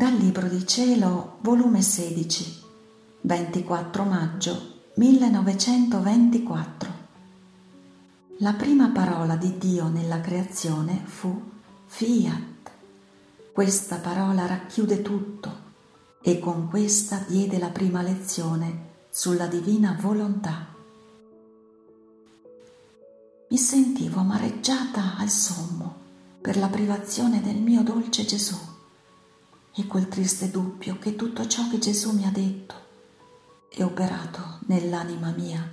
Dal Libro di Cielo, volume 16, 24 maggio 1924. La prima parola di Dio nella creazione fu fiat. Questa parola racchiude tutto e con questa diede la prima lezione sulla divina volontà. Mi sentivo amareggiata al sommo per la privazione del mio dolce Gesù e quel triste dubbio che tutto ciò che Gesù mi ha detto e operato nell'anima mia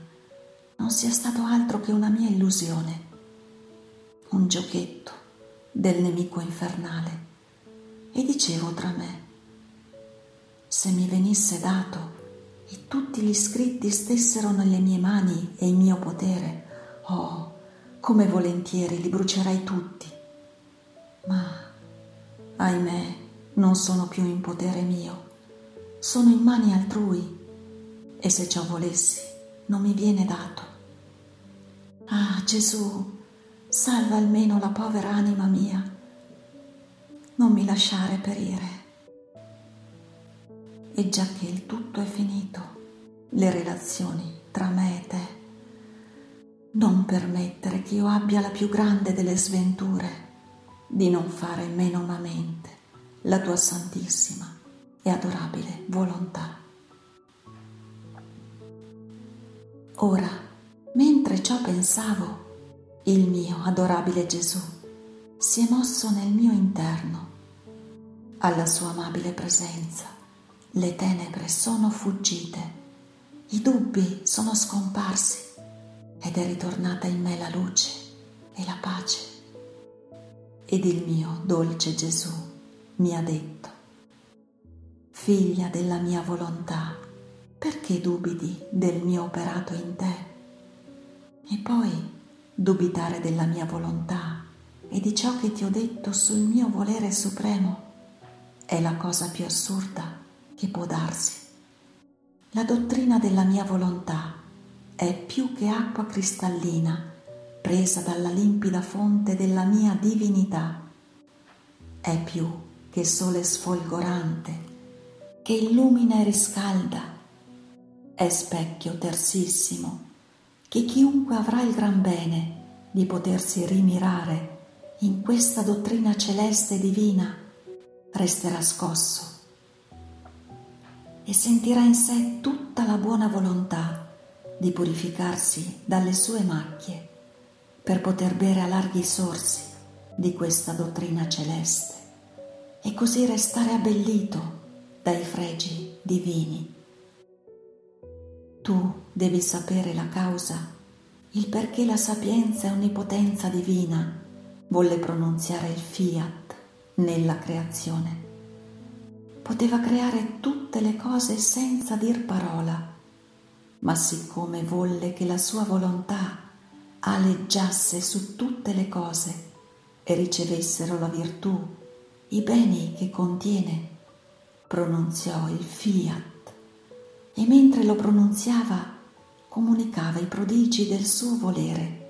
non sia stato altro che una mia illusione, un giochetto del nemico infernale. E dicevo tra me, se mi venisse dato e tutti gli scritti stessero nelle mie mani e in mio potere, oh, come volentieri li brucerei tutti. Ma, ahimè, non sono più in potere mio, sono in mani altrui. E se ciò volessi non mi viene dato. Ah Gesù, salva almeno la povera anima mia, non mi lasciare perire. E già che il tutto è finito, le relazioni tra me e te, non permettere che io abbia la più grande delle sventure di non fare meno una mente la tua santissima e adorabile volontà. Ora, mentre ciò pensavo, il mio adorabile Gesù si è mosso nel mio interno. Alla sua amabile presenza le tenebre sono fuggite, i dubbi sono scomparsi ed è ritornata in me la luce e la pace. Ed il mio dolce Gesù mi ha detto, figlia della mia volontà, perché dubiti del mio operato in te? E poi dubitare della mia volontà e di ciò che ti ho detto sul mio volere supremo è la cosa più assurda che può darsi. La dottrina della mia volontà è più che acqua cristallina presa dalla limpida fonte della mia divinità. È più che sole sfolgorante che illumina e riscalda. È specchio tersissimo che chiunque avrà il gran bene di potersi rimirare in questa dottrina celeste e divina resterà scosso e sentirà in sé tutta la buona volontà di purificarsi dalle sue macchie per poter bere a larghi sorsi di questa dottrina celeste e così restare abbellito dai fregi divini. Tu devi sapere la causa, il perché la sapienza e onnipotenza divina volle pronunziare il fiat nella creazione. Poteva creare tutte le cose senza dir parola, ma siccome volle che la sua volontà aleggiasse su tutte le cose e ricevessero la virtù, i beni che contiene, pronunziò il fiat e mentre lo pronunziava comunicava i prodigi del suo volere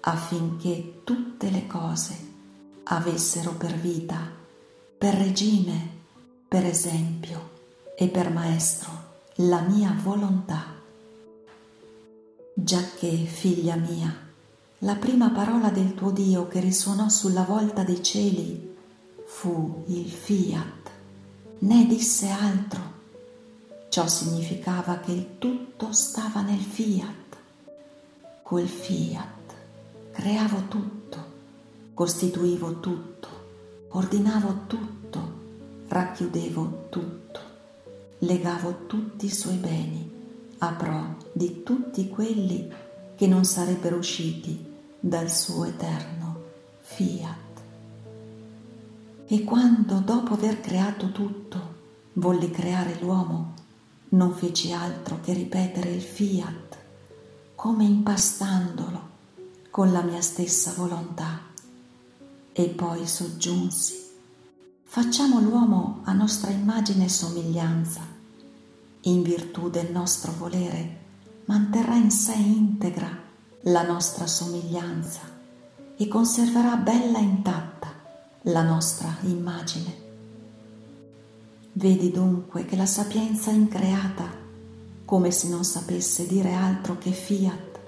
affinché tutte le cose avessero per vita, per regime, per esempio e per maestro la mia volontà. Giacché, figlia mia, la prima parola del tuo Dio che risuonò sulla volta dei cieli fu il fiat, né disse altro Ciò significava che il tutto stava nel fiat. Col fiat creavo tutto, costituivo tutto, ordinavo tutto, racchiudevo tutto, legavo tutti i suoi beni a pro di tutti quelli che non sarebbero usciti dal suo eterno fiat. E quando dopo aver creato tutto volli creare l'uomo, non feci altro che ripetere il fiat, come impastandolo con la mia stessa volontà. E poi soggiunsi, facciamo l'uomo a nostra immagine e somiglianza. In virtù del nostro volere manterrà in sé integra la nostra somiglianza e conserverà bella intatta la nostra immagine. Vedi dunque che la sapienza increata, come se non sapesse dire altro che fiat,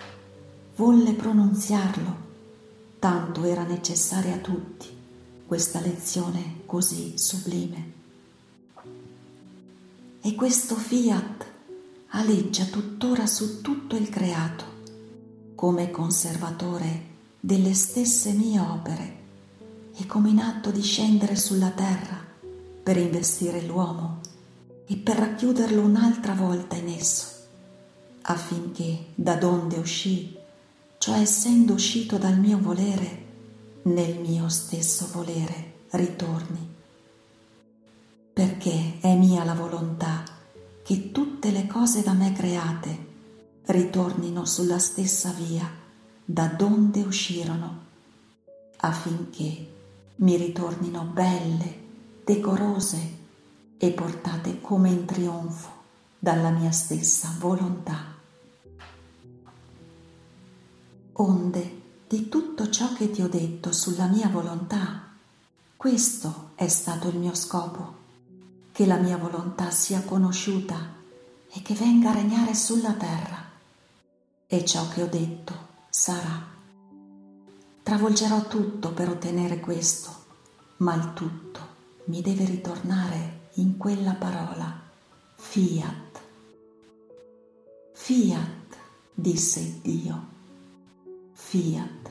volle pronunziarlo, tanto era necessaria a tutti questa lezione così sublime. E questo fiat aleggia tuttora su tutto il creato, come conservatore delle stesse mie opere e come in atto di scendere sulla terra per investire l'uomo e per racchiuderlo un'altra volta in esso, affinché da donde uscì, cioè essendo uscito dal mio volere, nel mio stesso volere ritorni. Perché è mia la volontà che tutte le cose da me create ritornino sulla stessa via da donde uscirono, affinché mi ritornino belle, decorose e portate come in trionfo dalla mia stessa volontà. Onde di tutto ciò che ti ho detto sulla mia volontà, questo è stato il mio scopo, che la mia volontà sia conosciuta e che venga a regnare sulla terra. E ciò che ho detto sarà. Travolgerò tutto per ottenere questo, ma il tutto mi deve ritornare in quella parola, fiat. Fiat, disse Dio fiat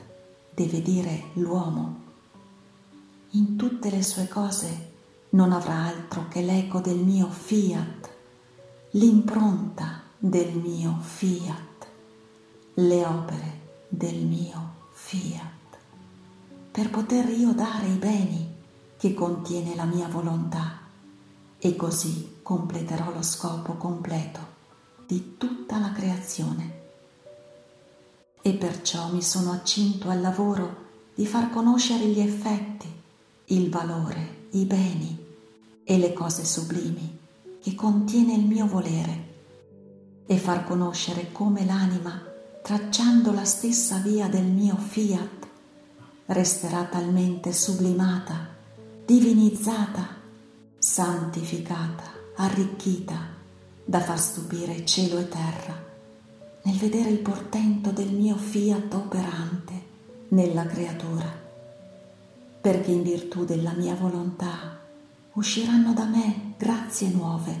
deve dire l'uomo. In tutte le sue cose non avrà altro che l'eco del mio fiat, l'impronta del mio fiat, le opere del mio fiat, per poter io dare i beni che contiene la mia volontà. E così completerò lo scopo completo di tutta la creazione. E perciò mi sono accinto al lavoro di far conoscere gli effetti, il valore, i beni e le cose sublimi che contiene il mio volere. E far conoscere come l'anima, tracciando la stessa via del mio fiat, resterà talmente sublimata, divinizzata, santificata, arricchita, da far stupire cielo e terra nel vedere il portento del mio fiat operante nella creatura, perché in virtù della mia volontà usciranno da me grazie nuove,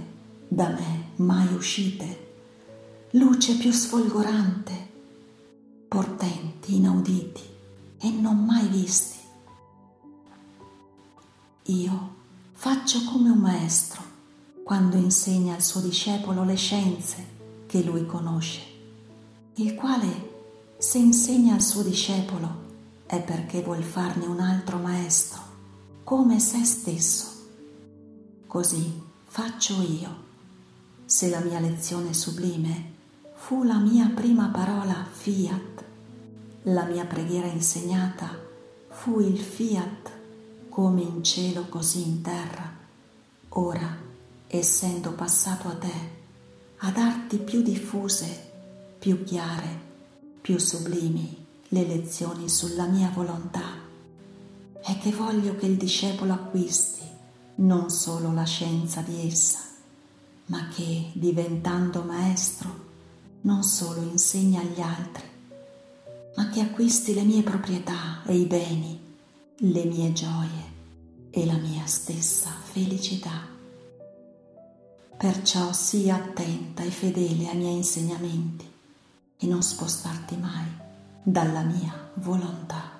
da me mai uscite, luce più sfolgorante, portenti inauditi e non mai visti. Io faccio come un maestro quando insegna al suo discepolo le scienze che lui conosce il quale se insegna al suo discepolo è perché vuol farne un altro maestro, come se stesso. Così faccio io. Se la mia lezione sublime fu la mia prima parola fiat, la mia preghiera insegnata fu il fiat come in cielo così in terra. Ora, essendo passato a te, a darti più diffuse più chiare, più sublimi le lezioni sulla mia volontà. È che voglio che il discepolo acquisti non solo la scienza di essa, ma che, diventando maestro, non solo insegna agli altri, ma che acquisti le mie proprietà e i beni, le mie gioie e la mia stessa felicità. Perciò sii attenta e fedele ai miei insegnamenti e non spostarti mai dalla mia volontà.